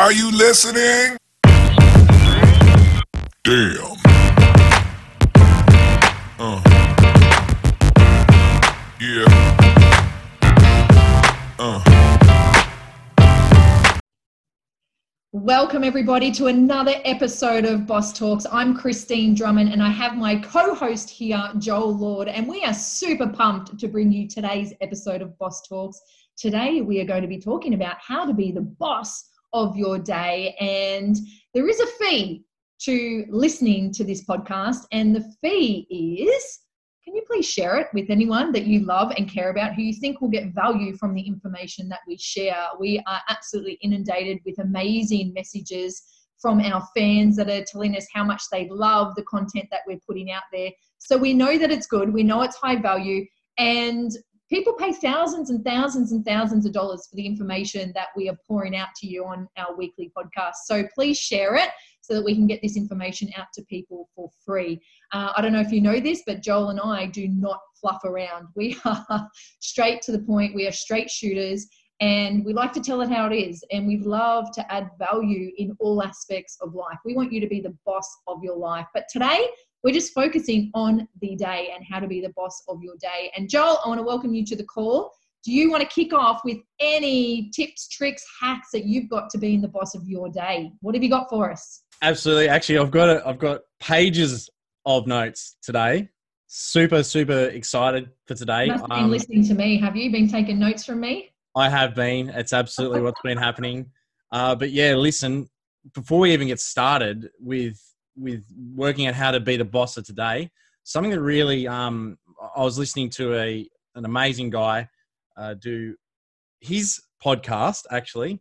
Are you listening? Damn. Uh. Yeah. Uh. Welcome, everybody, to another episode of Boss Talks. I'm Christine Drummond, and I have my co host here, Joel Lord, and we are super pumped to bring you today's episode of Boss Talks. Today, we are going to be talking about how to be the boss of your day, and there is a fee to listening to this podcast, and the fee is can you please share it with anyone that you love and care about who you think will get value from the information that we share? We are absolutely inundated with amazing messages from our fans that are telling us how much they love the content that we're putting out there. So we know that it's good, we know it's high value, and people pay thousands and thousands and thousands of dollars for the information that we are pouring out to you on our weekly podcast. So please share it so that we can get this information out to people for free. Uh, I don't know if you know this, but Joel and I do not fluff around. We are straight to the point, we are straight shooters. And we like to tell it how it is. And we love to add value in all aspects of life. We want you to be the boss of your life. But today, we're just focusing on the day and how to be the boss of your day. And Joel, I want to welcome you to the call. Do you want to kick off with any tips, tricks, hacks that you've got to being the boss of your day? What have you got for us? Absolutely. Actually, I've got a, I've got pages of notes today. Super, super excited for today. You must have been um, listening to me. Have you been taking notes from me? I have been. It's absolutely what's been happening. Uh, but yeah, listen. Before we even get started with with working out how to be the boss of today. Something that really, um, I was listening to a an amazing guy uh, do his podcast. Actually,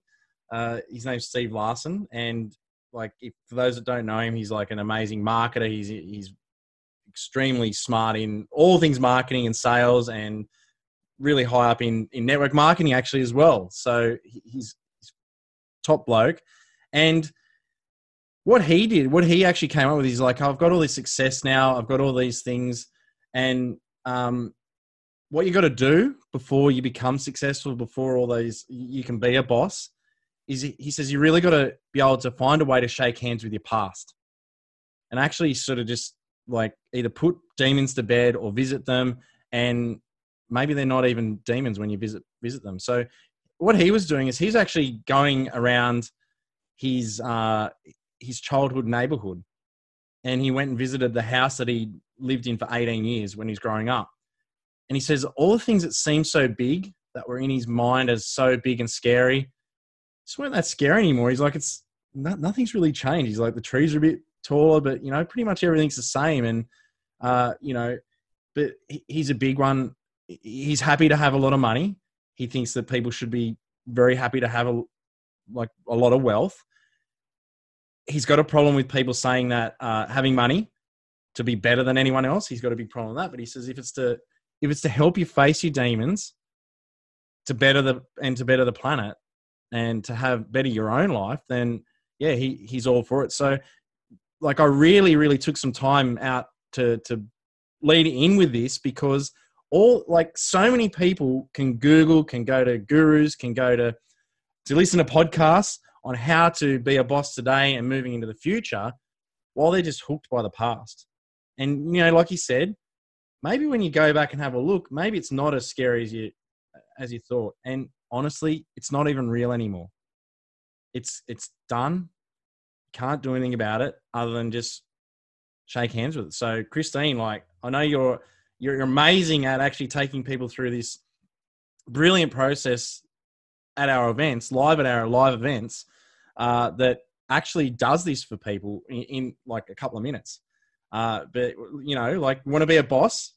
uh, his name's Steve Larsen, and like if, for those that don't know him, he's like an amazing marketer. He's he's extremely smart in all things marketing and sales, and really high up in in network marketing actually as well. So he's, he's top bloke, and what he did, what he actually came up with, is like, I've got all this success now, I've got all these things, and um, what you got to do before you become successful, before all these, you can be a boss, is he says you really got to be able to find a way to shake hands with your past, and actually sort of just like either put demons to bed or visit them, and maybe they're not even demons when you visit visit them. So what he was doing is he's actually going around his uh, his childhood neighborhood and he went and visited the house that he lived in for 18 years when he's growing up. And he says all the things that seemed so big that were in his mind as so big and scary just weren't that scary anymore. He's like, it's not, nothing's really changed. He's like, the trees are a bit taller, but you know, pretty much everything's the same. And, uh, you know, but he's a big one. He's happy to have a lot of money. He thinks that people should be very happy to have a, like a lot of wealth he's got a problem with people saying that uh, having money to be better than anyone else. He's got a big problem with that. But he says if it's to if it's to help you face your demons, to better the and to better the planet, and to have better your own life, then yeah, he he's all for it. So, like, I really really took some time out to to lead in with this because all like so many people can Google, can go to gurus, can go to to listen to podcasts on how to be a boss today and moving into the future while they're just hooked by the past. And, you know, like you said, maybe when you go back and have a look, maybe it's not as scary as you as you thought. And honestly, it's not even real anymore. It's it's done. Can't do anything about it other than just shake hands with it. So, Christine, like I know you're you're amazing at actually taking people through this brilliant process at our events, live at our live events, uh, that actually does this for people in, in like a couple of minutes. Uh, but you know, like want to be a boss,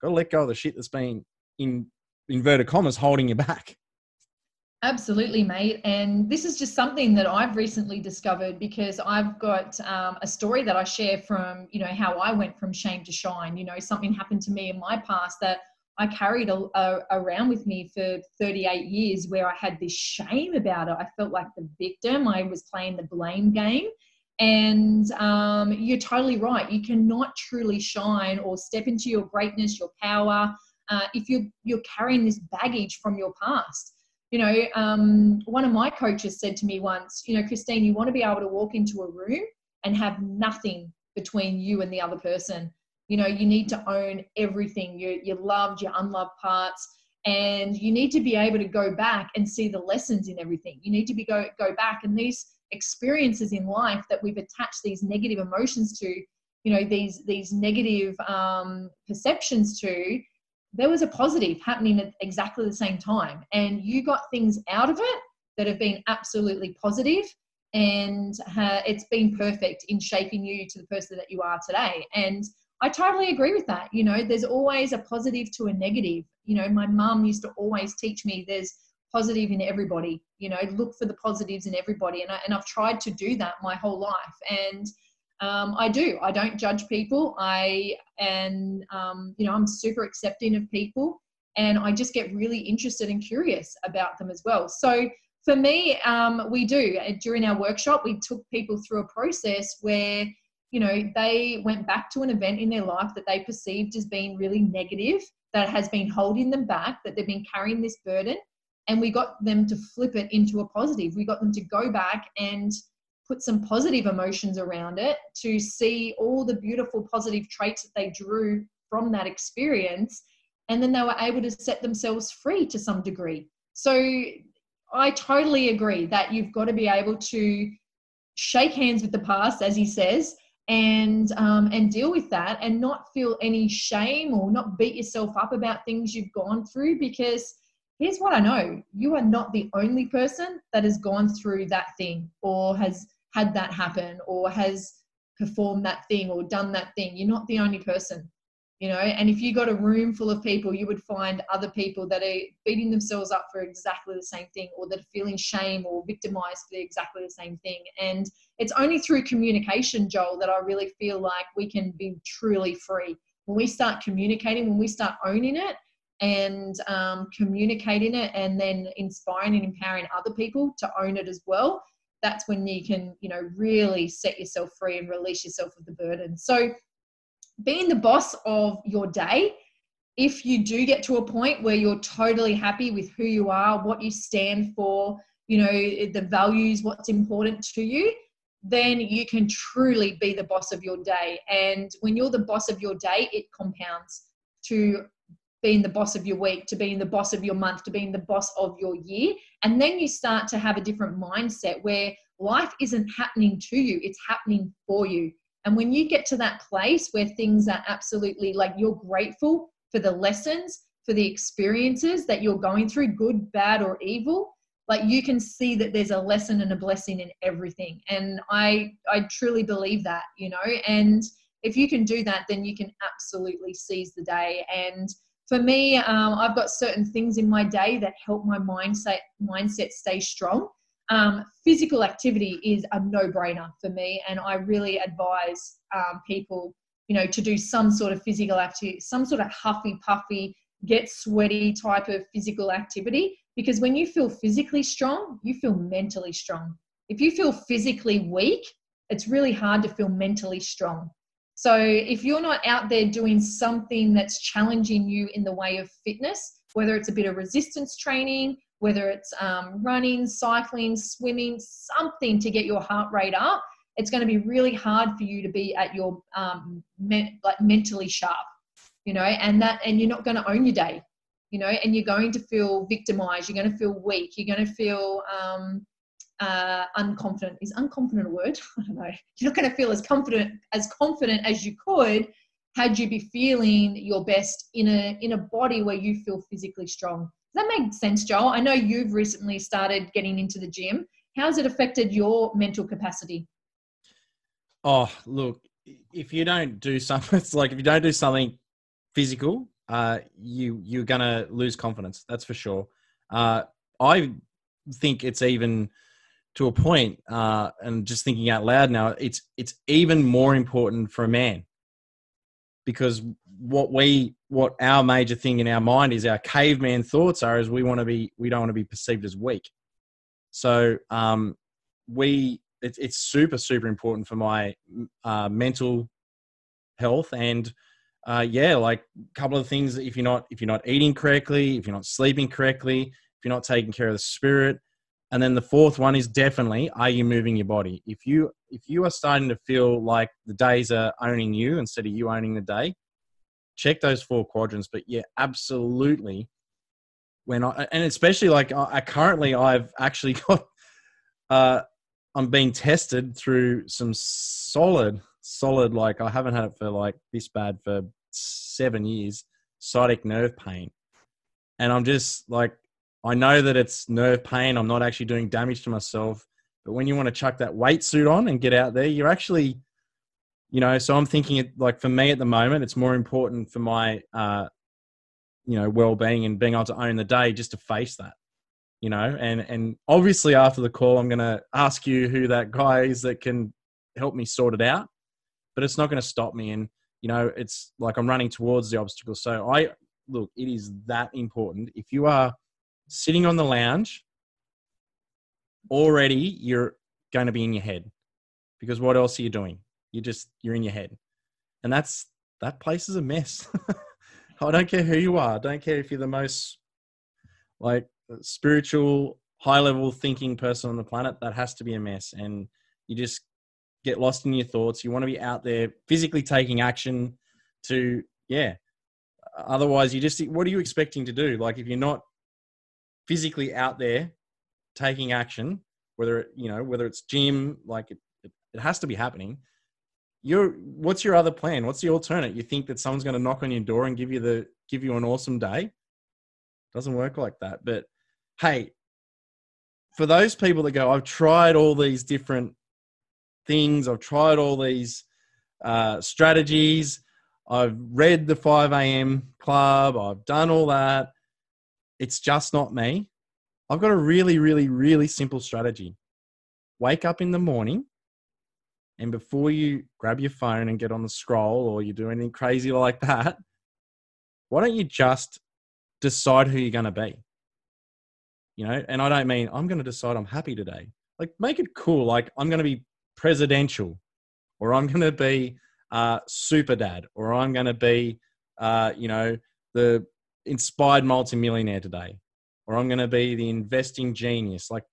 got to let go of the shit that's been in inverted commas holding you back. Absolutely, mate. And this is just something that I've recently discovered because I've got um, a story that I share from, you know, how I went from shame to shine. You know, something happened to me in my past that I carried a, a, around with me for 38 years where I had this shame about it. I felt like the victim. I was playing the blame game. And um, you're totally right. You cannot truly shine or step into your greatness, your power, uh, if you're, you're carrying this baggage from your past. you know, um, one of my coaches said to me once, you know, Christine, you want to be able to walk into a room and have nothing between you and the other person. You know, you need to own everything your, your loved, your unloved parts. And you need to be able to go back and see the lessons in everything. You need to be go, go back and these experiences in life that we've attached these negative emotions to, you know, these these negative um, perceptions to, there was a positive happening at exactly the same time. And you got things out of it that have been absolutely positive and uh, it's been perfect in shaping you to the person that you are today. And I totally agree with that. You know, there's always a positive to a negative. You know, my mum used to always teach me there's positive in everybody. You know, look for the positives in everybody. And, I, and I've tried to do that my whole life. And um, I do. I don't judge people. I and um, you know I'm super accepting of people, and I just get really interested and curious about them as well. So for me, um, we do during our workshop we took people through a process where you know they went back to an event in their life that they perceived as being really negative, that has been holding them back, that they've been carrying this burden, and we got them to flip it into a positive. We got them to go back and put some positive emotions around it to see all the beautiful positive traits that they drew from that experience and then they were able to set themselves free to some degree so i totally agree that you've got to be able to shake hands with the past as he says and um, and deal with that and not feel any shame or not beat yourself up about things you've gone through because here's what i know you are not the only person that has gone through that thing or has had that happen or has performed that thing or done that thing. You're not the only person, you know. And if you got a room full of people, you would find other people that are beating themselves up for exactly the same thing or that are feeling shame or victimized for exactly the same thing. And it's only through communication, Joel, that I really feel like we can be truly free. When we start communicating, when we start owning it, and um, communicating it and then inspiring and empowering other people to own it as well that's when you can you know really set yourself free and release yourself of the burden so being the boss of your day if you do get to a point where you're totally happy with who you are what you stand for you know the values what's important to you then you can truly be the boss of your day. And when you're the boss of your day it compounds to being the boss of your week to being the boss of your month to being the boss of your year. And then you start to have a different mindset where life isn't happening to you it's happening for you and when you get to that place where things are absolutely like you're grateful for the lessons for the experiences that you're going through good bad or evil like you can see that there's a lesson and a blessing in everything. And i i truly believe that you know? And if you can do that then you can absolutely seize the day. And for me, um, I've got certain things in my day that help my mindset mindset stay strong. Um, physical activity is a no-brainer for me, and I really advise um, people, you know, to do some sort of physical activity, some sort of huffy puffy, get sweaty type of physical activity. Because when you feel physically strong, you feel mentally strong. If you feel physically weak, it's really hard to feel mentally strong. So if you're not out there doing something that's challenging you in the way of fitness, whether it's a bit of resistance training, whether it's um, running, cycling, swimming, something to get your heart rate up, it's going to be really hard for you to be at your um, like mentally sharp, you know, and that and you're not going to own your day, you know, and you're going to feel victimized, you're going to feel weak, you're going to feel um, uh, unconfident. Is unconfident a word? I don't know. You're not going to feel as confident as confident as you could had you be feeling your best in a in a body where you feel physically strong. Does that make sense, Joel? I know you've recently started getting into the gym. How's it affected your mental capacity? Oh, look, if you don't do something, it's like if you don't do something physical, uh, you you're gonna lose confidence. That's for sure. Uh, I think it's even to a point, uh, and just thinking out loud now, it's it's even more important for a man because what we what our major thing in our mind is our caveman thoughts are is we want to be we don't want to be perceived as weak. So um, we it, it's super super important for my uh, mental health and uh, yeah, like a couple of things. If you're not if you're not eating correctly, if you're not sleeping correctly, if you're not taking care of the spirit. And then the fourth one is definitely are you moving your body? If you if you are starting to feel like the days are owning you instead of you owning the day, check those four quadrants. But yeah, absolutely. When I and especially like I currently I've actually got uh I'm being tested through some solid, solid like I haven't had it for like this bad for seven years, sciatic nerve pain. And I'm just like I know that it's nerve pain. I'm not actually doing damage to myself. But when you want to chuck that weight suit on and get out there, you're actually, you know, so I'm thinking it like for me at the moment, it's more important for my, uh, you know, well being and being able to own the day just to face that, you know, and, and obviously after the call, I'm going to ask you who that guy is that can help me sort it out, but it's not going to stop me. And, you know, it's like I'm running towards the obstacle. So I, look, it is that important. If you are, sitting on the lounge, already you're going to be in your head because what else are you doing? You just you're in your head, and that's that place is a mess. I don't care who you are. I don't care if you're the most like spiritual, high level thinking person on the planet. That has to be a mess, and you just get lost in your thoughts. You want to be out there physically taking action to yeah. Otherwise, you just what are you expecting to do? Like if you're not physically out there taking action, whether it you know whether it's gym, like it, it, it has to be happening. You're what's your other plan? What's the alternate? You think that someone's going to knock on your door and give you the give you an awesome day? Doesn't work like that. But hey, for those people that go, I've tried all these different things. I've tried all these uh, strategies. I've read the 5 a.m. club. I've done all that it's just not me. I've got a really, really, really simple strategy. Wake up in the morning, and before you grab your phone and get on the scroll or you do anything crazy like that, why don't you just decide who you're going to be? You know, and I don't mean I'm going to decide I'm happy today. Like, make it cool. Like, I'm going to be presidential, or I'm going to be uh, super dad, or I'm going to be, uh, you know, the inspired multimillionaire today, or I'm going to be the investing genius. Like,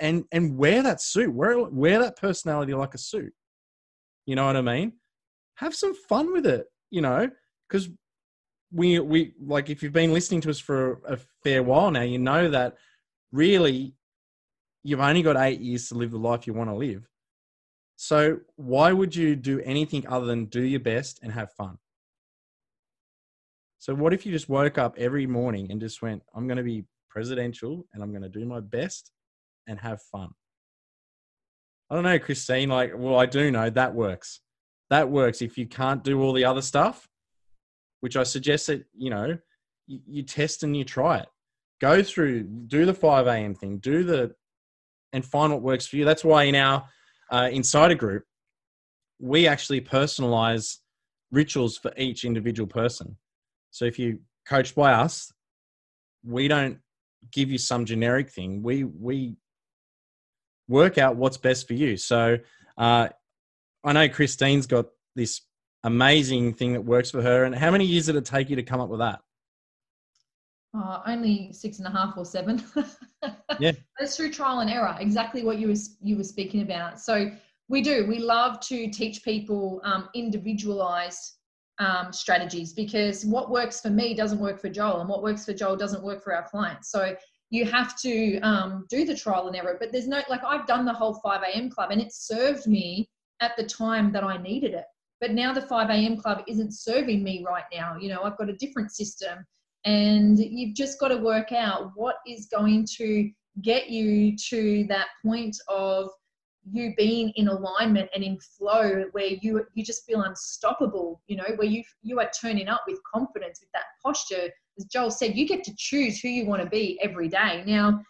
and and wear that suit, wear wear that personality like a suit. You know what I mean? Have some fun with it. You know, because we we like if you've been listening to us for a fair while now, you know that really you've only got eight years to live the life you want to live. So why would you do anything other than do your best and have fun? So what if you just woke up every morning and just went, I'm going to be presidential and I'm going to do my best and have fun? I don't know, Christine. Like, well, I do know that works. That works. If you can't do all the other stuff, which I suggest that, you know, you, you test and you try it. Go through, do the 5 a.m. thing, do the, and find what works for you. That's why in our uh, insider group, we actually personalize rituals for each individual person. So if you coached by us, we don't give you some generic thing. We we work out what's best for you. So uh, I know Christine's got this amazing thing that works for her. And how many years did it take you to come up with that? Uh, only six and a half or seven. yeah, that's through trial and error. Exactly what you was you were speaking about. So we do. We love to teach people um, individualized um, strategies because what works for me doesn't work for Joel, and what works for Joel doesn't work for our clients. So you have to um, do the trial and error. But there's no like I've done the whole 5 a.m. club, and it served me at the time that I needed it. But now the 5 a.m. club isn't serving me right now. You know, I've got a different system, and you've just got to work out what is going to get you to that point of you being in alignment and in flow where you you just feel unstoppable you know where you you are turning up with confidence with that posture as joel said you get to choose who you want to be every day. Now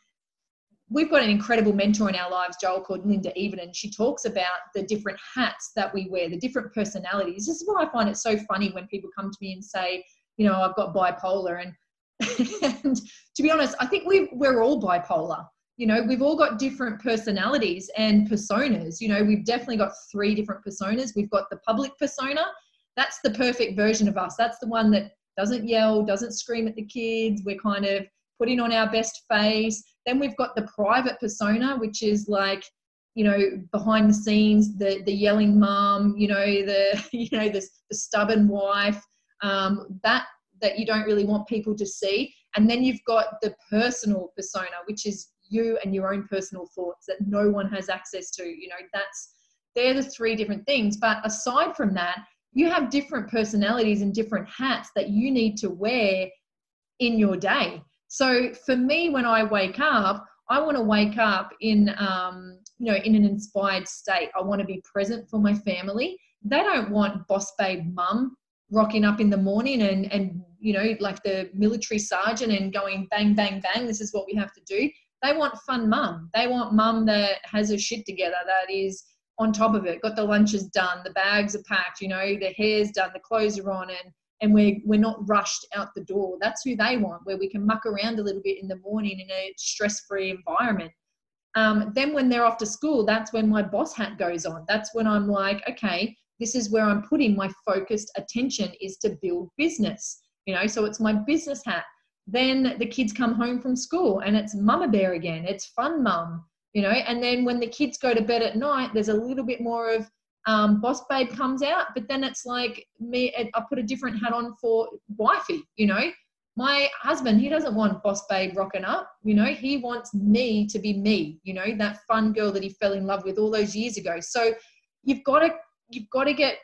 we've got an incredible mentor in our lives joel called linda even and she talks about the different hats that we wear the different personalities. This is why i find it so funny when people come to me and say you know i've got bipolar. And and to be honest i think we we're all bipolar. You know we've all got different personalities and personas. You know we've definitely got three different personas. We've got the public persona. That's the perfect version of us. That's the one that doesn't yell doesn't scream at the kids we're kind of putting on our best face. Then we've got the private persona, which is like, you know, behind the scenes, the the yelling mom, you know, the you know the, the stubborn wife, um, that that you don't really want people to see. And then you've got the personal persona, which is you and your own personal thoughts that no one has access to. You know, that's they're the three different things. But aside from that, you have different personalities and different hats that you need to wear in your day. So for me, when I wake up, I want to wake up in, um, you know, in an inspired state. I want to be present for my family. They don't want boss babe mum rocking up in the morning and and you know like the military sergeant and going bang bang bang. This is what we have to do. They want fun mum. They want mum that has her shit together. That is on top of it. Got the lunches done. The bags are packed. You know, the hair's done. The clothes are on and and we're we're not rushed out the door. That's who they want, where we can muck around a little bit in the morning in a stress-free environment. Um, then when they're off to school, that's when my boss hat goes on. That's when I'm like, okay, this is where I'm putting my focused attention is to build business. You know, so it's my business hat. Then the kids come home from school and it's mama bear again. It's fun mum, you know. And then when the kids go to bed at night, there's a little bit more of um, boss babe comes out, but then it's like me, I put a different hat on for wifey, you know. My husband, he doesn't want boss babe rocking up, you know, he wants me to be me, you know, that fun girl that he fell in love with all those years ago. So you've got to, you've got to get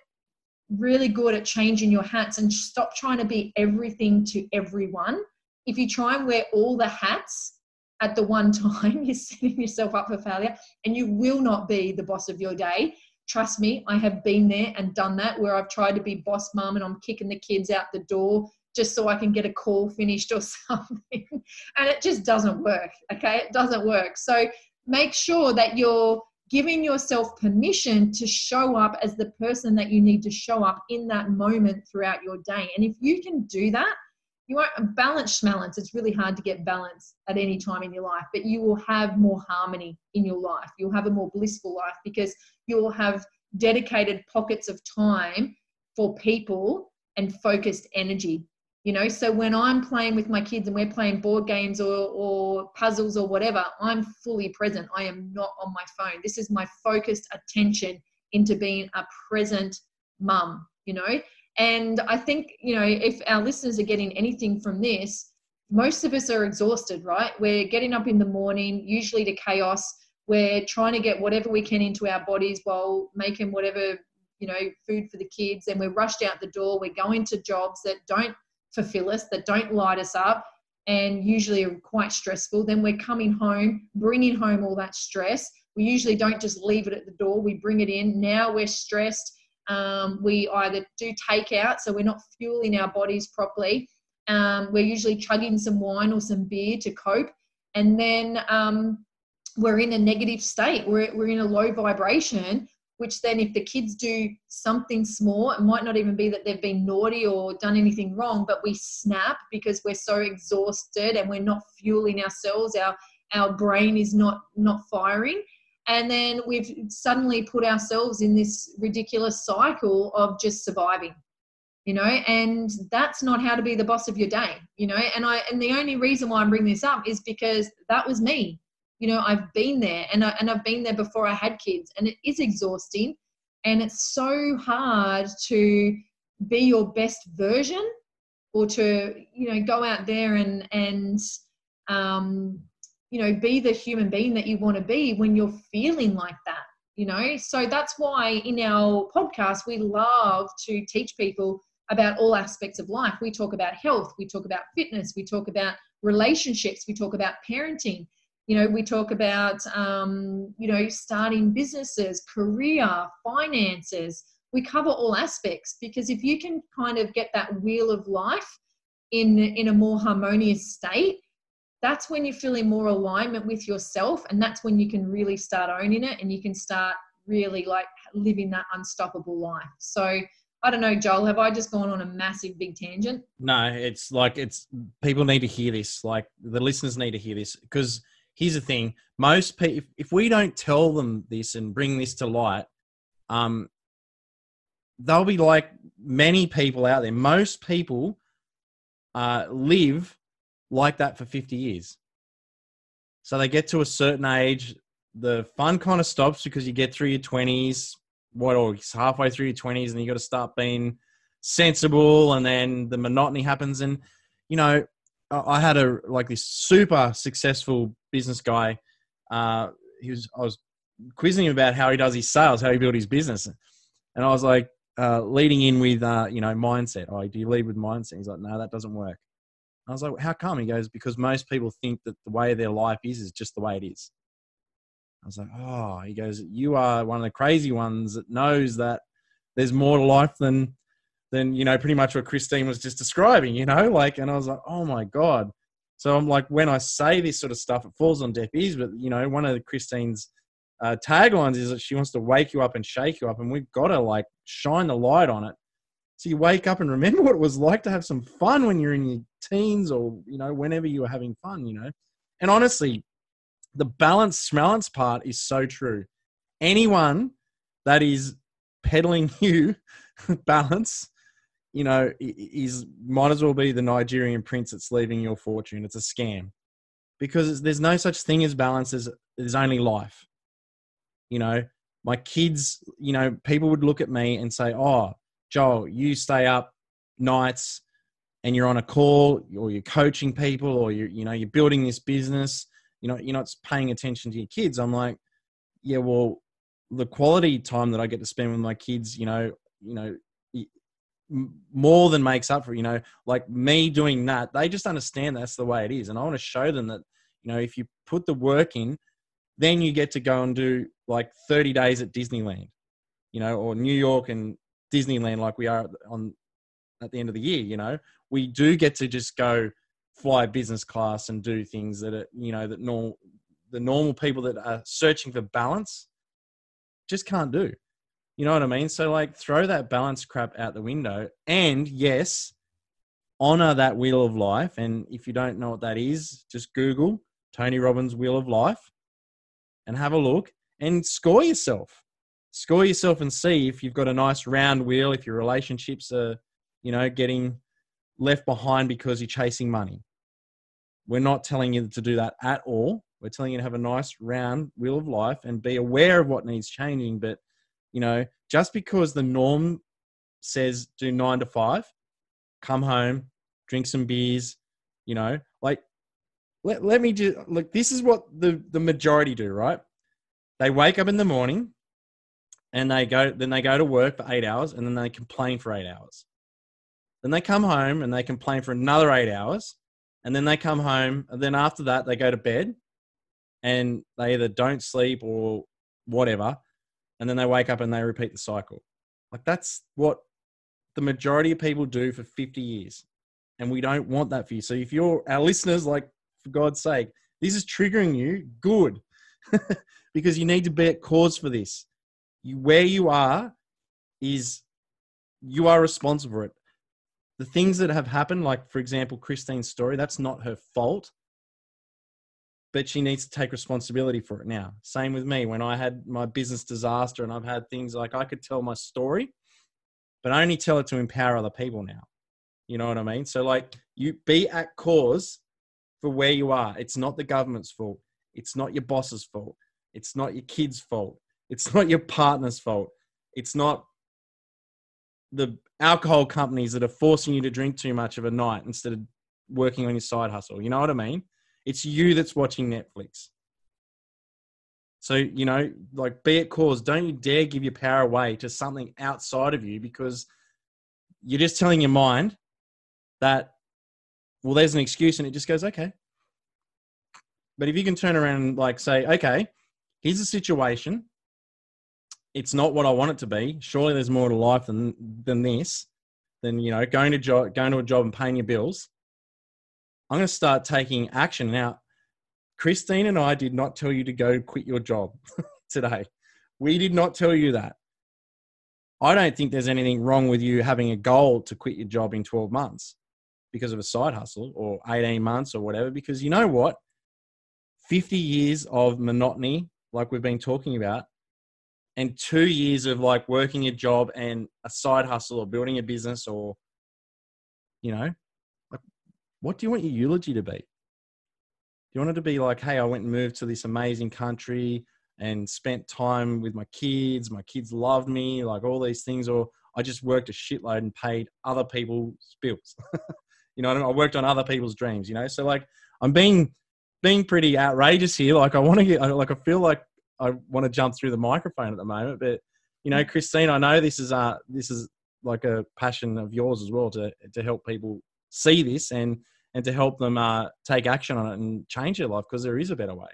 really good at changing your hats and stop trying to be everything to everyone. If you try and wear all the hats at the one time, you're setting yourself up for failure and you will not be the boss of your day Trust me, I have been there and done that where I've tried to be boss mom and I'm kicking the kids out the door just so I can get a call finished or something. and it just doesn't work. Okay. It doesn't work. So make sure that you're giving yourself permission to show up as the person that you need to show up in that moment throughout your day. And if you can do that, you won't balance schmalance. It's really hard to get balance at any time in your life, but you will have more harmony in your life. You'll have a more blissful life because you'll have dedicated pockets of time for people and focused energy. You know, so when I'm playing with my kids and we're playing board games or, or puzzles or whatever, I'm fully present. I am not on my phone. This is my focused attention into being a present mum, you know, and I think, you know, if our listeners are getting anything from this, most of us are exhausted, right? We're getting up in the morning, usually to chaos. We're trying to get whatever we can into our bodies while making whatever, you know, food for the kids. And we're rushed out the door. We're going to jobs that don't fulfill us, that don't light us up, and usually are quite stressful. Then we're coming home, bringing home all that stress. We usually don't just leave it at the door, we bring it in. Now we're stressed um, we either do takeout, so we're not fueling our bodies properly. Um, we're usually chugging some wine or some beer to cope. And then um, we're in a negative state, we're, we're in a low vibration, which then, if the kids do something small, it might not even be that they've been naughty or done anything wrong, but we snap because we're so exhausted and we're not fueling ourselves. Our our brain is not not firing and then we've suddenly put ourselves in this ridiculous cycle of just surviving you know and that's not how to be the boss of your day you know. And i and the only reason why i'm bringing this up is because that was me you know. I've been there and, I, and i've been there before i had kids and it is exhausting and it's so hard to be your best version or to you know go out there and and um you know be the human being that you want to be when you're feeling like that you know? So that's why in our podcast we love to teach people about all aspects of life. We talk about health we talk about fitness we talk about relationships we talk about parenting you know we talk about um, you know starting businesses career finances. We cover all aspects because if you can kind of get that wheel of life in in a more harmonious state that's when you feel in more alignment with yourself and that's when you can really start owning it and you can start really like living that unstoppable life. So i don't know joel have i just gone on a massive big tangent? No it's like it's people need to hear this like the listeners need to hear this because here's the thing most people if, if we don't tell them this and bring this to light um they'll be like many people out there. Most people uh live like that for 50 years. So they get to a certain age, the fun kind of stops because you get through your 20s, what, or halfway through your 20s, and you got to start being sensible, and then the monotony happens. And, you know, I had a like this super successful business guy. Uh, he was, I was quizzing him about how he does his sales, how he built his business. And I was like, uh, leading in with, uh, you know, mindset. Oh, do you lead with mindset? He's like, no, that doesn't work. I was like, how come? He goes, because most people think that the way their life is is just the way it is. I was like, oh, he goes, you are one of the crazy ones that knows that there's more to life than, than, you know, pretty much what Christine was just describing, you know, like, and I was like, oh my God. So I'm like, when I say this sort of stuff, it falls on deaf ears, but, you know, one of Christine's uh, taglines is that she wants to wake you up and shake you up, and we've got to like shine the light on it so you wake up and remember what it was like to have some fun when you're in your teens or, you know, whenever you were having fun, you know. And honestly, the balance balance part is so true. Anyone that is peddling you balance, you know, is might as well be the Nigerian prince that's leaving your fortune. It's a scam because there's no such thing as balance. There's only life. You know, my kids. You know, people would look at me and say, "Oh, Joel, you stay up nights and you're on a call or you're coaching people or you're, you know, you're building this business, you know, you're not paying attention to your kids. I'm like, yeah, well, the quality time that I get to spend with my kids, you know, you know, more than makes up for, you know, like me doing that, they just understand that's the way it is. And I want to show them that, you know, if you put the work in, then you get to go and do like 30 days at Disneyland, you know, or New York and Disneyland like we are on at the end of the year. You know, we do get to just go fly business class and do things that are you know that normal the normal people that are searching for balance just can't do. You know what I mean? So like throw that balance crap out the window and yes, honor that wheel of life. And if you don't know what that is, just Google Tony Robbins Wheel of Life and have a look and score yourself score yourself and see if you've got a nice round wheel, if your relationships are, you know, getting left behind because you're chasing money. We're not telling you to do that at all. We're telling you to have a nice round wheel of life and be aware of what needs changing. But, you know, just because the norm says do nine to five, come home, drink some beers, you know, like let, let me just look, this is what the, the majority do, right? They wake up in the morning, and they go then they go to work for eight hours and then they complain for eight hours then they come home and they complain for another eight hours. And then they come home and then after that they go to bed. And they either don't sleep or whatever. And then they wake up and they repeat the cycle. Like that's what the majority of people do for 50 years. And we don't want that for you. So if you're our listeners like for god's sake this is triggering you good. Because you need to be at cause for this. You, where you are is you are responsible for it. The things that have happened, like for example, Christine's story, that's not her fault, but she needs to take responsibility for it now. Same with me. When I had my business disaster and I've had things like I could tell my story, but I only tell it to empower other people now. You know what I mean? So, like, you be at cause for where you are. It's not the government's fault. It's not your boss's fault. It's not your kid's fault. It's not your partner's fault. It's not the alcohol companies that are forcing you to drink too much of a night instead of working on your side hustle. You know what I mean? It's you that's watching Netflix. So, you know, like be it cause, don't you dare give your power away to something outside of you because you're just telling your mind that, well, there's an excuse and it just goes, okay. But if you can turn around and like say, okay, here's a situation it's not what I want it to be. Surely there's more to life than than this. Than you know, going to job, going to a job and paying your bills. I'm going to start taking action now. Christine and I did not tell you to go quit your job today. We did not tell you that. I don't think there's anything wrong with you having a goal to quit your job in 12 months because of a side hustle or 18 months or whatever. Because you know what? 50 years of monotony, like we've been talking about, and two years of like working a job and a side hustle or building a business or you know like what do you want your eulogy to be? Do you want it to be like, hey, I went and moved to this amazing country and spent time with my kids. My kids loved me, like all these things. Or I just worked a shitload and paid other people's bills. you know, I worked on other people's dreams. You know, so like I'm being being pretty outrageous here. Like I want to get, like I feel like I want to jump through the microphone at the moment. But you know, Christine, I know this is uh this is like a passion of yours as well to to help people see this and and to help them uh, take action on it and change their life because there is a better way.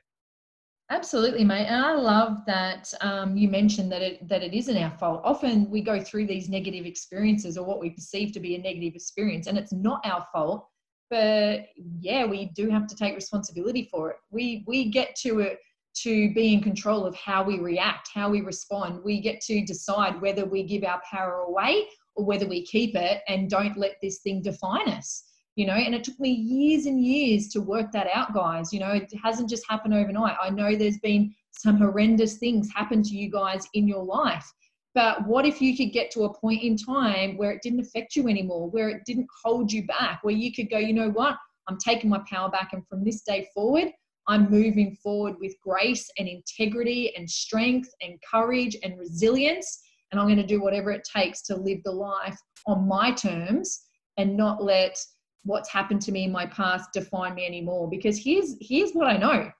Absolutely, mate. And I love that um, you mentioned that it that it isn't our fault. Often we go through these negative experiences or what we perceive to be a negative experience, and it's not our fault. But yeah, we do have to take responsibility for it. We we get to it to be in control of how we react, how we respond. We get to decide whether we give our power away or whether we keep it and don't let this thing define us you know? And it took me years and years to work that out guys. You know it hasn't just happened overnight. I know there's been some horrendous things happen to you guys in your life but what if you could get to a point in time where it didn't affect you anymore where it didn't hold you back where you could go you know what? I'm taking my power back and from this day forward i'm moving forward with grace and integrity and strength and courage and resilience and i'm going to do whatever it takes to live the life on my terms and not let what's happened to me in my past define me anymore. Because here's here's what i know.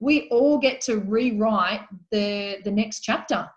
We all get to rewrite the the next chapter.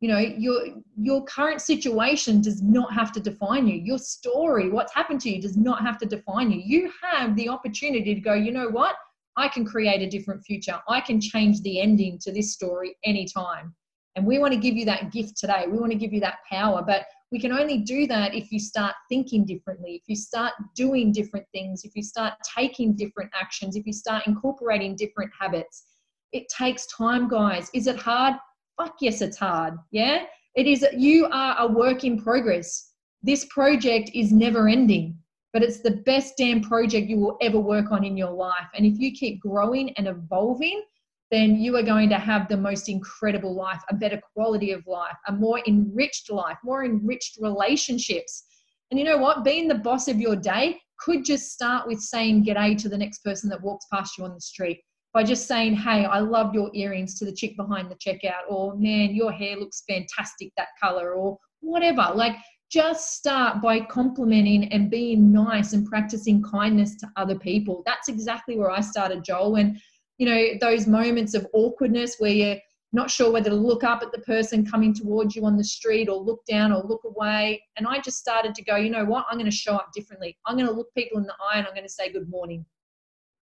You know your your current situation does not have to define you. Your story what's happened to you does not have to define you. You have the opportunity to go you know what i can create a different future i can change the ending to this story anytime and we want to give you that gift today we want to give you that power but we can only do that if you start thinking differently, if you start doing different things, if you start taking different actions, if you start incorporating different habits. It takes time, guys. Is it hard? Fuck yes, it's hard. Yeah. It is, you are a work in progress. This project is never ending, but it's the best damn project you will ever work on in your life. And if you keep growing and evolving, then you are going to have the most incredible life, a better quality of life, a more enriched life, more enriched relationships. And you know what? Being the boss of your day could just start with saying g'day to the next person that walks past you on the street by just saying, Hey, I love your earrings to the chick behind the checkout, or man, your hair looks fantastic that color, or whatever. Like, just start by complimenting and being nice and practicing kindness to other people. That's exactly where I started, Joel. When you know, those moments of awkwardness where you're not sure whether to look up at the person coming towards you on the street or look down or look away. And I just started to go, you know what? I'm going to show up differently. I'm going to look people in the eye and I'm going to say good morning.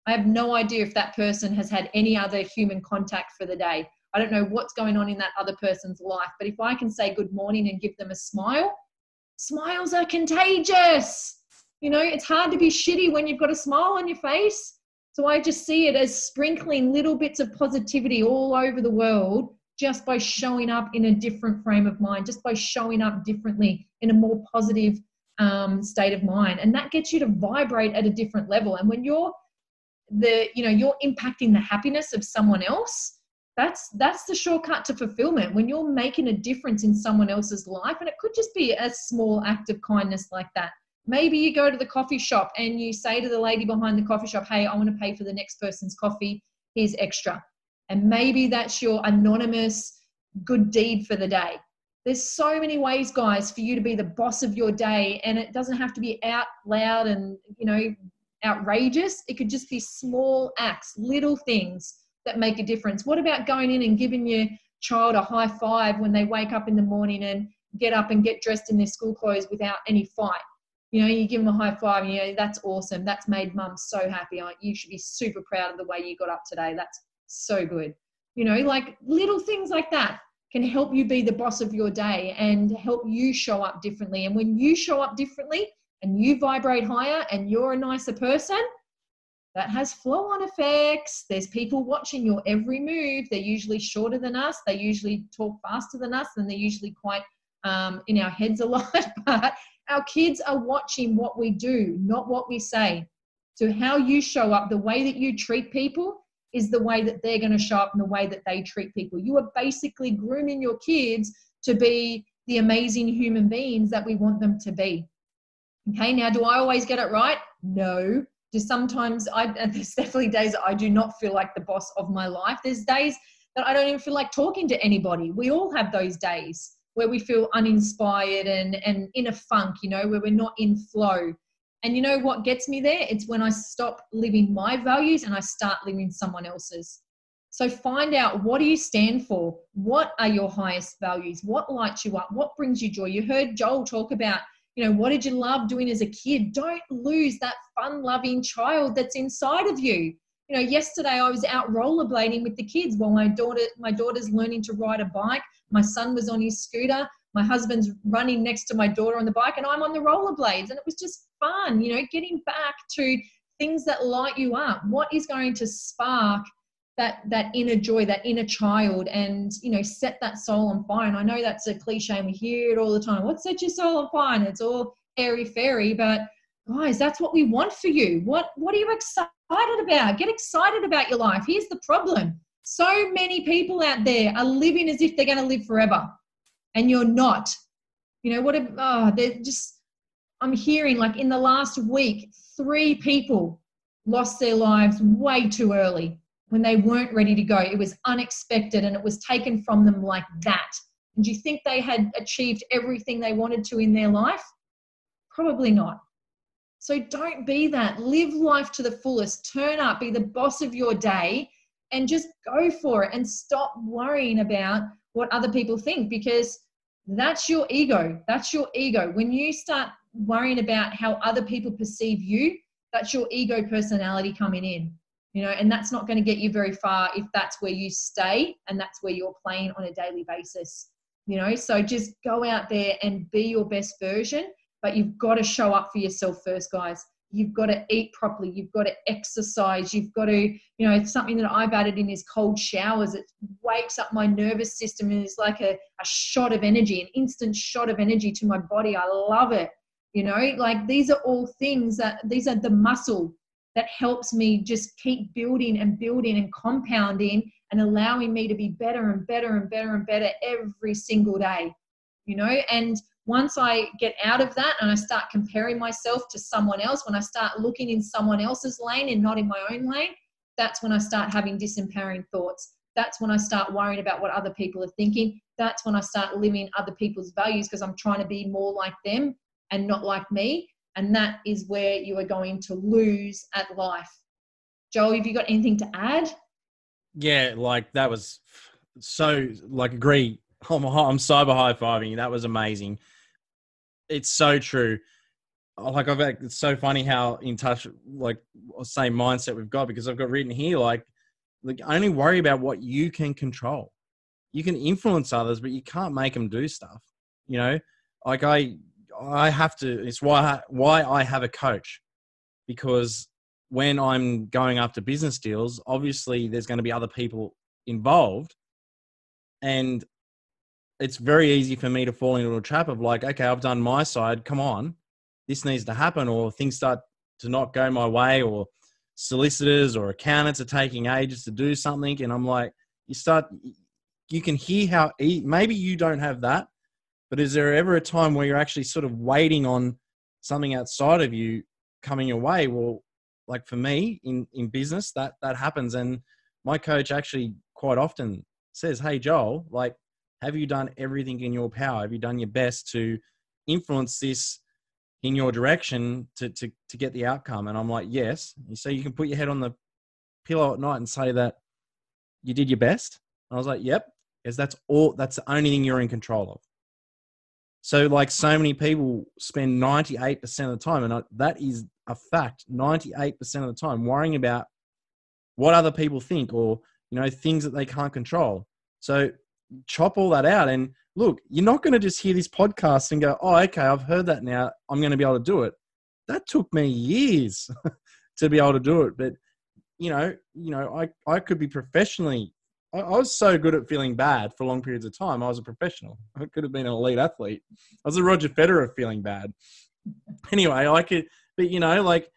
I have no idea if that person has had any other human contact for the day. I don't know what's going on in that other person's life, but if I can say good morning and give them a smile, smiles are contagious. You know, it's hard to be shitty when you've got a smile on your face. So I just see it as sprinkling little bits of positivity all over the world just by showing up in a different frame of mind, just by showing up differently in a more positive um, state of mind. And that gets you to vibrate at a different level. And when you're the, you know, you're impacting the happiness of someone else, that's that's the shortcut to fulfillment when you're making a difference in someone else's life and it could just be a small act of kindness like that Maybe you go to the coffee shop and you say to the lady behind the coffee shop, hey, I want to pay for the next person's coffee. Here's extra. And maybe that's your anonymous good deed for the day. There's so many ways, guys, for you to be the boss of your day. And it doesn't have to be out loud and, you know, outrageous. It could just be small acts, little things that make a difference. What about going in and giving your child a high five when they wake up in the morning and get up and get dressed in their school clothes without any fight? you know, you give them a high five, you know, that's awesome. That's made mum so happy. You should be super proud of the way you got up today. That's so good. You know, like little things like that can help you be the boss of your day and help you show up differently. And when you show up differently and you vibrate higher and you're a nicer person, that has flow on effects. There's people watching your every move. They're usually shorter than us. They usually talk faster than us, and they're usually quite um, in our heads a lot. but our kids are watching what we do, not what we say. So, how you show up, the way that you treat people, is the way that they're going to show up and the way that they treat people. You are basically grooming your kids to be the amazing human beings that we want them to be. Okay, now do I always get it right? No. Just sometimes I there's definitely days I do not feel like the boss of my life. There's days that I don't even feel like talking to anybody. We all have those days where we feel uninspired and and in a funk, you know, where we're not in flow. And you know what gets me there? It's when I stop living my values and I start living someone else's. So find out what do you stand for? What are your highest values? What lights you up? What brings you joy? You heard Joel talk about, you know, what did you love doing as a kid? Don't lose that fun loving child that's inside of you. You know, yesterday I was out rollerblading with the kids while my daughter my daughter's learning to ride a bike. My son was on his scooter. My husband's running next to my daughter on the bike and I'm on the rollerblades and it was just fun, you know, getting back to things that light you up. What is going to spark that that inner joy, that inner child, and you know, set that soul on fire. And I know that's a cliche, and we hear it all the time. What set your soul on fire? And it's all airy fairy, but guys, that's what we want for you. What what are you excited about? Get excited about your life. Here's the problem. So many people out there are living as if they're going to live forever, and you're not. You know what? Oh, they're just. I'm hearing like in the last week, three people lost their lives way too early when they weren't ready to go. It was unexpected and it was taken from them like that. And do you think they had achieved everything they wanted to in their life? Probably not. So don't be that. Live life to the fullest. Turn up, be the boss of your day, and just go for it and stop worrying about what other people think because that's your ego. That's your ego. When you start worrying about how other people perceive you, that's your ego personality coming in you know and that's not going to get you very far if that's where you stay and that's where you're playing on a daily basis you know? So just go out there and be your best version but you've got to show up for yourself first guys. You've got to eat properly. You've got to exercise. You've got to you know it's something that i've added in is cold showers. It wakes up my nervous system and is like a, a shot of energy an instant shot of energy to my body. I love it you know? Like these are all things that these are the muscle that helps me just keep building and building and compounding and allowing me to be better and better and better and better every single day you know? And once i get out of that and i start comparing myself to someone else when i start looking in someone else's lane and not in my own lane that's when i start having disempowering thoughts. That's when i start worrying about what other people are thinking. That's when i start living other people's values because i'm trying to be more like them and not like me and that is where you are going to lose at life. Joel, have you got anything to add? Yeah, like that was so like agree. I'm, I'm cyber high fiving. You. That was amazing. It's so true. Uh, like I've it's so funny how in touch like same mindset we've got because I've got written here like like only worry about what you can control. You can influence others, but you can't make them do stuff. You know, like I I have to. It's why why I have a coach, because when I'm going after business deals, obviously there's going to be other people involved, and it's very easy for me to fall into a trap of like, okay, I've done my side. Come on, this needs to happen, or things start to not go my way, or solicitors or accountants are taking ages to do something, and I'm like, you start. You can hear how maybe you don't have that, but is there ever a time where you're actually sort of waiting on something outside of you coming your way? Well, like for me in, in business, that that happens. And my coach actually quite often says, Hey Joel, like, have you done everything in your power? Have you done your best to influence this in your direction to, to, to get the outcome? And I'm like, yes. So you can put your head on the pillow at night and say that you did your best. And I was like, yep, because that's all, that's the only thing you're in control of. So, like so many people spend 98% of the time, and that is a fact 98% of the time worrying about what other people think or, you know, things that they can't control. So, chop all that out. And look, you're not going to just hear this podcast and go, oh, okay, I've heard that now. I'm going to be able to do it. That took me years to be able to do it. But, you know, you know, I, I could be professionally I, was so good at feeling bad for long periods of time. I was a professional. I could have been an elite athlete. I was a Roger Federer feeling bad. Anyway, I could, but you know, like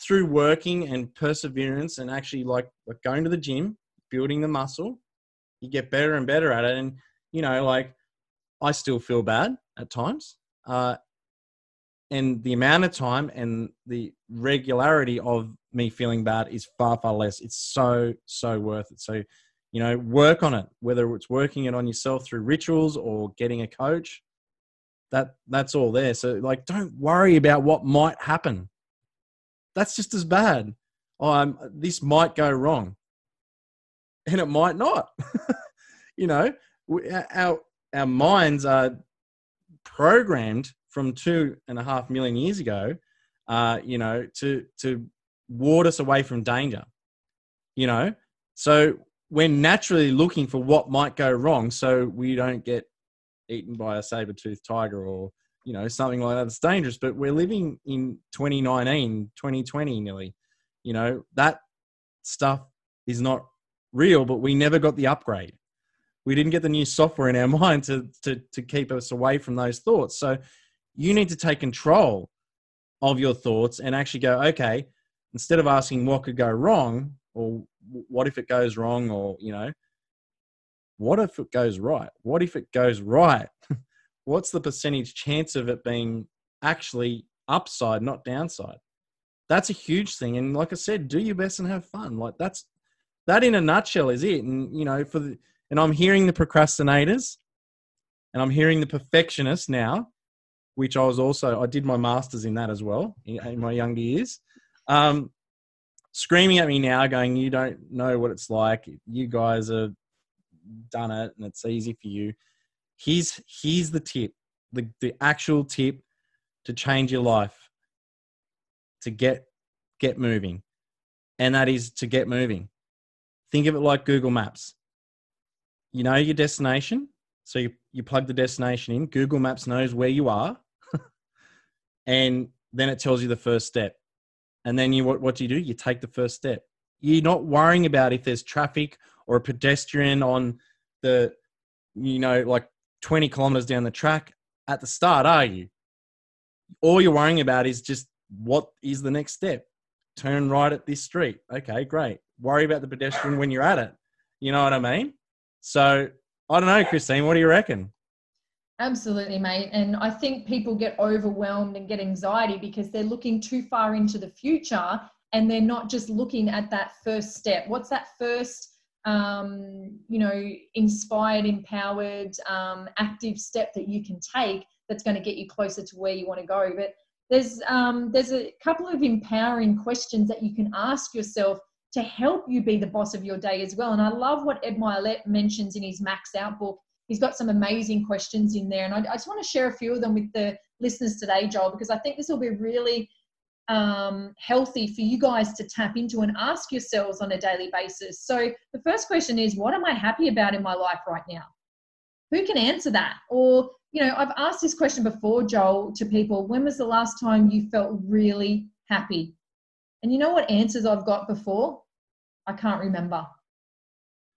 through working and perseverance and actually like, like going to the gym, building the muscle, you get better and better at it. And you know, like I still feel bad at times. Uh, and the amount of time and the regularity of me feeling bad is far far less it's so so worth it so you know work on it whether it's working it on yourself through rituals or getting a coach that that's all there. So like don't worry about what might happen. That's just as bad. Oh I'm, this might go wrong. And it might not. You know we- our our minds are programmed from two and a half million years ago uh you know to to ward us away from danger you know? So we're naturally looking for what might go wrong so we don't get eaten by a saber-toothed tiger or you know something like that. It's dangerous but we're living in 2019 2020 nearly. You know that stuff is not real but we never got the upgrade. We didn't get the new software in our mind to to, to keep us away from those thoughts. So you need to take control of your thoughts and actually go okay instead of asking what could go wrong or what if it goes wrong or you know what if it goes right? What if it goes right? What's the percentage chance of it being actually upside not downside? That's a huge thing. And like i said do your best and have fun. Like that's that in a nutshell is it. And you know for the and i'm hearing the procrastinators and i'm hearing the perfectionists now which i was also i did my masters in that as well in, my younger years. Um screaming at me now, going, "You don't know what it's like. You guys have done it, and it's easy for you." Here's here's the tip, the the actual tip to change your life, to get get moving, and that is to get moving. Think of it like Google Maps. You know your destination, so you, you plug the destination in. Google Maps knows where you are, and then it tells you the first step and then you what, what do you do? You take the first step. You're not worrying about if there's traffic or a pedestrian on the you know like 20 kilometers down the track at the start are you? All you're worrying about is just what is the next step. Turn right at this street. Okay great. Worry about the pedestrian when you're at it. You know what i mean? So i don't know christine what do you reckon Absolutely, mate. And I think people get overwhelmed and get anxiety because they're looking too far into the future and they're not just looking at that first step. What's that first, um, you know, inspired, empowered, um, active step that you can take that's going to get you closer to where you want to go? But there's um, there's a couple of empowering questions that you can ask yourself to help you be the boss of your day as well. And I love what Ed Mylett mentions in his Max Out book he's got some amazing questions in there. And I, I, just want to share a few of them with the listeners today, Joel, because I think this will be really um, healthy for you guys to tap into and ask yourselves on a daily basis. So the first question is, what am I happy about in my life right now? Who can answer that? Or, you know, I've asked this question before, Joel, to people. When was the last time you felt really happy? And you know what answers I've got before? I can't remember.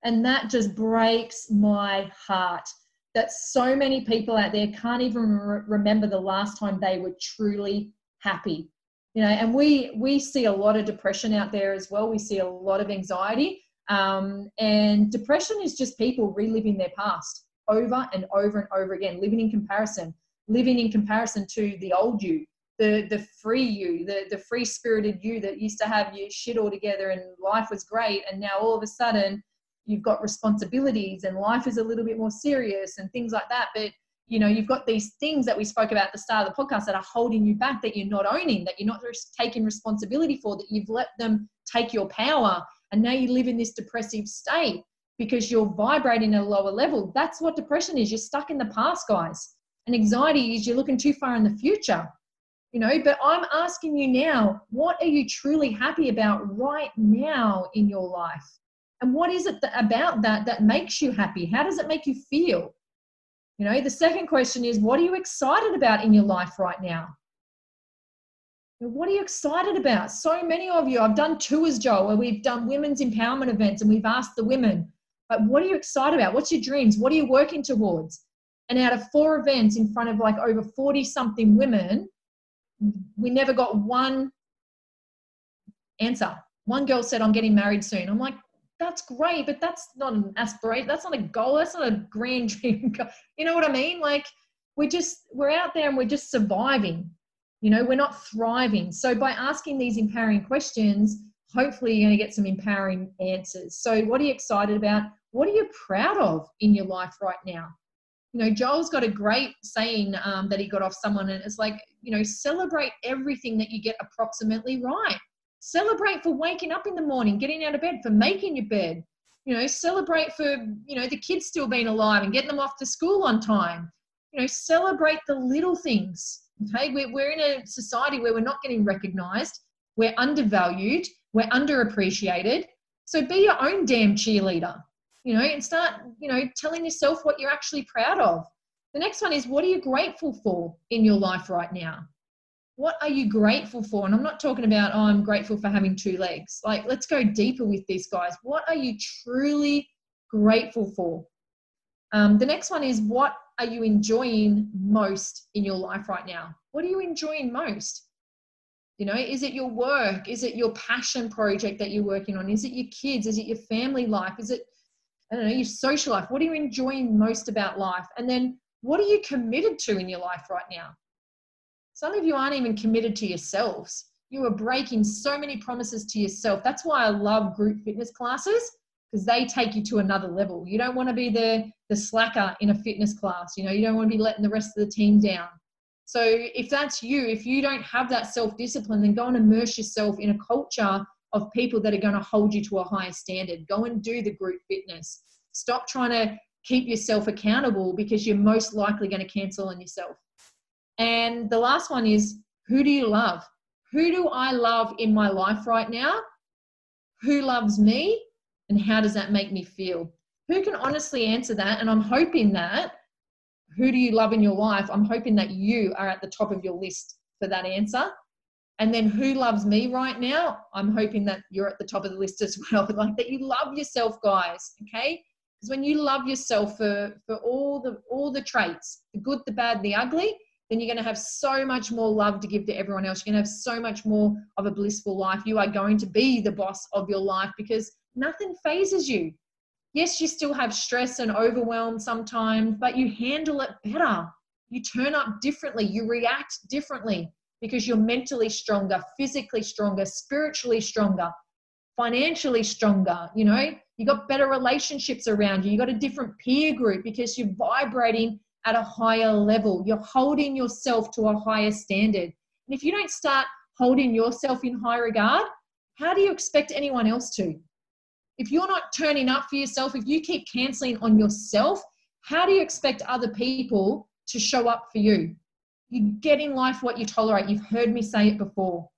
And that just breaks my heart that so many people out there can't even re- remember the last time they were truly happy. You know, and we we see a lot of depression out there as well. We see a lot of anxiety, um, and depression is just people reliving their past over and over and over again, living in comparison, living in comparison to the old you, the the free you, the the free spirited you that used to have your shit all together and life was great, and now all of a sudden you've got responsibilities and life is a little bit more serious and things like that but you know you've got these things that we spoke about at the start of the podcast that are holding you back that you're not owning that you're not taking responsibility for that you've let them take your power. And now you live in this depressive state because you're vibrating at a lower level. That's what depression is. You're stuck in the past guys. And anxiety is you're looking too far in the future you know. But i'm asking you now what are you truly happy about right now in your life and what is it that, about that that makes you happy? How does it make you feel? You know the second question is what are you excited about in your life right now? What are you excited about? So many of you i've done tours joel where we've done women's empowerment events and we've asked the women but what are you excited about? What's your dreams? What are you working towards? And out of four events in front of like over 40 something women we never got one answer. One girl said i'm getting married soon. I'm like that's great, but that's not an aspiration. That's not a goal. That's not a grand dream. You know what I mean? Like we're just we're out there and we're just surviving. You know, we're not thriving. So by asking these empowering questions, hopefully you're going to get some empowering answers. So what are you excited about? What are you proud of in your life right now? You know, Joel's got a great saying um, that he got off someone, and it's like, you know, celebrate everything that you get approximately right. Celebrate for waking up in the morning, getting out of bed, for making your bed. You know, celebrate for, you know, the kids still being alive and getting them off to school on time. You know, celebrate the little things. Okay, we're, in a society where we're not getting recognized, we're undervalued, we're underappreciated. So be your own damn cheerleader, you know, and start, you know, telling yourself what you're actually proud of. The next one is what are you grateful for in your life right now? What are you grateful for? And I'm not talking about, oh, I'm grateful for having two legs. Like, let's go deeper with these guys. What are you truly grateful for? Um, the next one is what are you enjoying most in your life right now? What are you enjoying most? You know, is it your work? Is it your passion project that you're working on? Is it your kids? Is it your family life? Is it, I don't know, your social life? What are you enjoying most about life? And then what are you committed to in your life right now? Some of you aren't even committed to yourselves. You are breaking so many promises to yourself. That's why I love group fitness classes because they take you to another level. You don't want to be the, the slacker in a fitness class. You know, you don't want to be letting the rest of the team down. So if that's you, if you don't have that self discipline, then go and immerse yourself in a culture of people that are going to hold you to a higher standard. Go and do the group fitness. Stop trying to keep yourself accountable because you're most likely going to cancel on yourself. And the last one is who do you love? Who do I love in my life right now? Who loves me? And how does that make me feel? Who can honestly answer that? And I'm hoping that who do you love in your life? I'm hoping that you are at the top of your list for that answer. And then who loves me right now? I'm hoping that you're at the top of the list as well. Like that you love yourself, guys. Okay. Because when you love yourself for, for all the all the traits, the good, the bad, the ugly, then you're going to have so much more love to give to everyone else. You're going to have so much more of a blissful life. You are going to be the boss of your life because nothing phases you yes, you still have stress and overwhelm sometimes, but you handle it better. You turn up differently, you react differently because you're mentally stronger, physically stronger, spiritually stronger, financially stronger. You know, you got better relationships around you, you got a different peer group because you're vibrating at a higher level. You're holding yourself to a higher standard. And if you don't start holding yourself in high regard, how do you expect anyone else to? if you're not turning up for yourself, if you keep canceling on yourself, how do you expect other people to show up for you? You get in life what you tolerate. You've heard me say it before.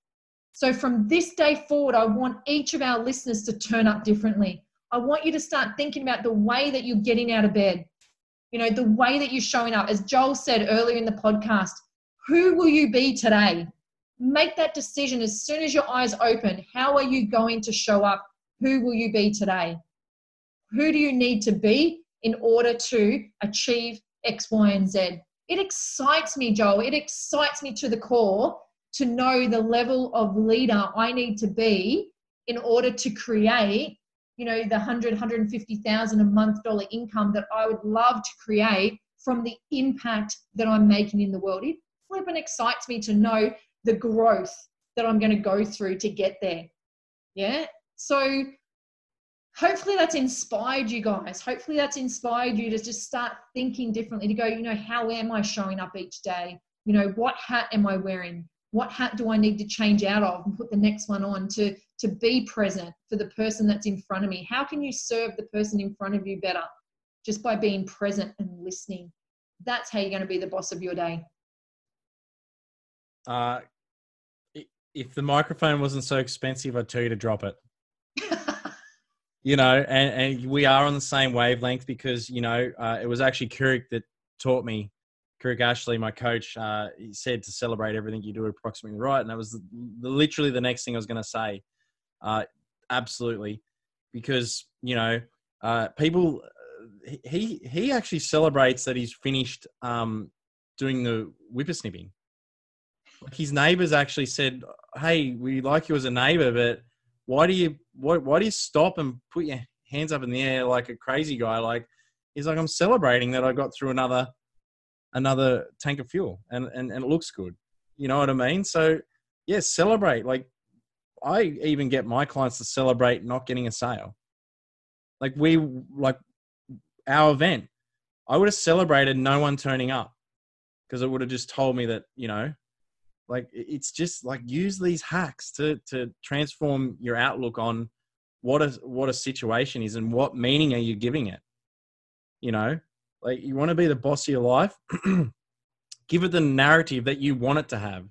So from this day forward, I want each of our listeners to turn up differently. I want you to start thinking about the way that you're getting out of bed, you know, the way that you're showing up. As Joel said earlier in the podcast, who will you be today? Make that decision as soon as your eyes open. How are you going to show up who will you be today? Who do you need to be in order to achieve X, Y, and Z? It excites me, Joel. It excites me to the core to know the level of leader I need to be in order to create, you know, the 100, 150,000 a month dollar income that I would love to create from the impact that I'm making in the world. It flipping excites me to know the growth that I'm going to go through to get there. Yeah. So hopefully that's inspired you guys. Hopefully that's inspired you to just start thinking differently, to go, you know, how am I showing up each day? You know, what hat am I wearing? What hat do I need to change out of and put the next one on to, to be present for the person that's in front of me? How can you serve the person in front of you better? Just by being present and listening. That's how you're going to be the boss of your day. Uh, if the microphone wasn't so expensive, I'd tell you to drop it you know, and, and we are on the same wavelength because, you know, uh, it was actually Kirik that taught me, Kirik Ashley, my coach, uh, he said to celebrate everything you do approximately right. And that was the, literally the next thing I was going to say. Uh, absolutely. Because, you know, uh, people, he, he actually celebrates that he's finished um, doing the whippersnipping. His neighbors actually said, Hey, we like you as a neighbor, but why do you why, why do you stop and put your hands up in the air like a crazy guy? Like he's like, I'm celebrating that I got through another another tank of fuel and, and, and it looks good. You know what I mean? So, yeah, celebrate. Like, I even get my clients to celebrate not getting a sale. Like, we, like, our event, I would have celebrated no one turning up because it would have just told me that, you know, like it's just like use these hacks to to transform your outlook on what a what a situation is and what meaning are you giving it you know like you want to be the boss of your life give it the narrative that you want it to have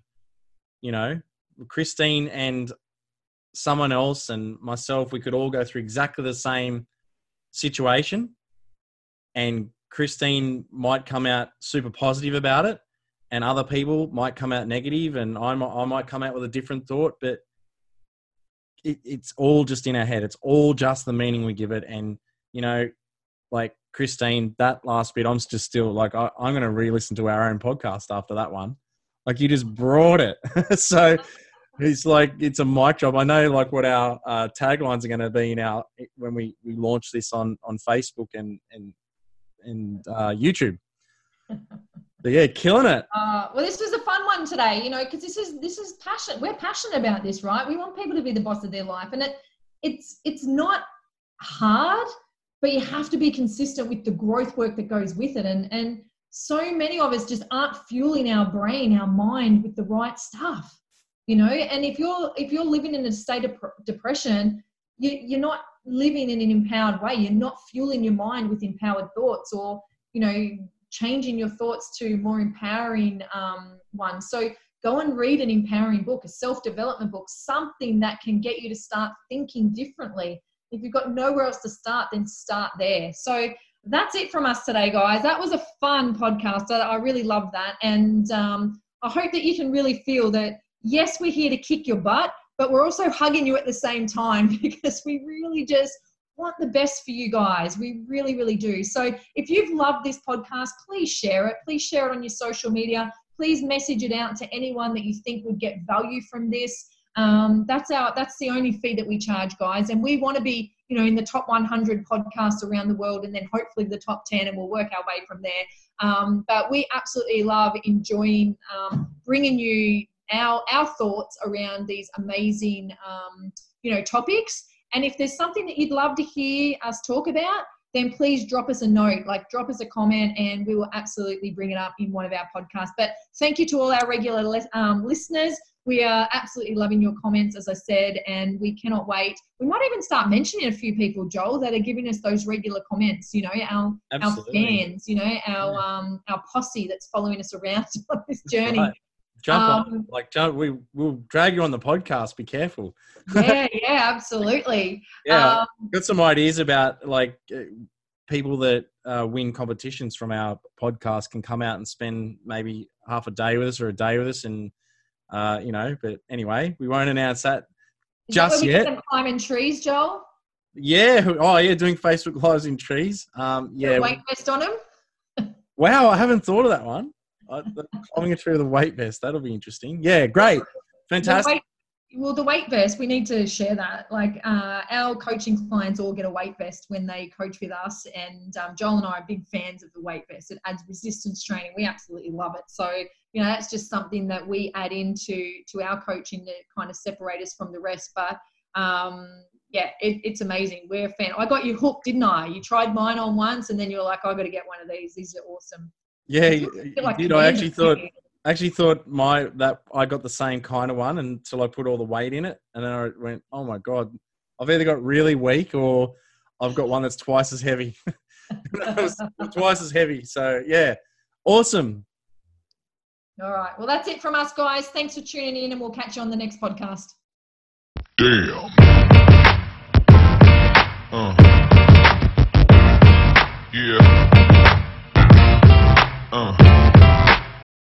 you know christine and someone else and myself we could all go through exactly the same situation. And christine might come out super positive about it and other people might come out negative and I might, I might come out with a different thought but it, it's all just in our head. It's all just the meaning we give it. And you know like christine that last bit i'm just still like I, i'm going to re-listen to our own podcast after that one. Like you just brought it. So it's like it's a mic drop i know like what our uh, taglines are going to be now when we we launch this on on facebook and and and uh, youtube but yeah, killing it. Uh, well, this was a fun one today, you know, because this is this is passion. We're passionate about this, right? We want people to be the boss of their life, and it it's it's not hard, but you have to be consistent with the growth work that goes with it. And and so many of us just aren't fueling our brain, our mind with the right stuff, you know. And if you're if you're living in a state of depression, you, you're not living in an empowered way. You're not fueling your mind with empowered thoughts, or you know changing your thoughts to more empowering um, ones. So go and read an empowering book, a self development book, something that can get you to start thinking differently. If you've got nowhere else to start, then start there. So that's it from us today, guys. That was a fun podcast. I really love that. And um, I hope that you can really feel that, yes, we're here to kick your butt, but we're also hugging you at the same time because we really just want the best for you guys. We really, really do. So if you've loved this podcast, please share it. Please share it on your social media. Please message it out to anyone that you think would get value from this. Um, that's our that's the only fee that we charge, guys. And we want to be, you know, in the top 100 podcasts around the world, and then hopefully the top 10, and we'll work our way from there. Um, but we absolutely love enjoying um, bringing you our our thoughts around these amazing, um, you know, topics. And if there's something that you'd love to hear us talk about, then please drop us a note, like drop us a comment, and we will absolutely bring it up in one of our podcasts. But thank you to all our regular um, listeners. We are absolutely loving your comments, as I said, and we cannot wait. We might even start mentioning a few people, Joel, that are giving us those regular comments. You know, our absolutely. our fans, you know, our yeah. um, our posse that's following us around on this journey. Right. Jump um, on, like jump. We will drag you on the podcast. Be careful. yeah, yeah, absolutely. yeah, um, got some ideas about like uh, people that uh, win competitions from our podcast can come out and spend maybe half a day with us or a day with us, and uh, you know. But anyway, we won't announce that Is just that yet. Climbing trees, Joel. Yeah. Oh, yeah. Doing Facebook lives in trees. Um, yeah. Weight vest on them. wow, I haven't thought of that one. Uh, climbing with a weight vest. That'll be interesting. Yeah, great. Fantastic. Weight, well, the weight vest, we need to share that. Like uh, our coaching clients all get a weight vest when they coach with us. And um, Joel and I are big fans of the weight vest. It adds resistance training. We absolutely love it. So, you know, that's just something that we add into to our coaching to kind of separate us from the rest. But um, yeah, it, it's amazing. We're a fan. I got you hooked, didn't I? You tried mine on once and then you were like, I got to get one of these. These are awesome. Yeah, you, like did. I actually thought actually thought my that I got the same kind of one until I put all the weight in it, and then I went, oh my god, I've either got really weak or I've got one that's twice as heavy. twice as heavy. So yeah, awesome. All right. Well, that's it from us, guys. Thanks for tuning in, and we'll catch you on the next podcast. Damn. Uh. Yeah. Uh.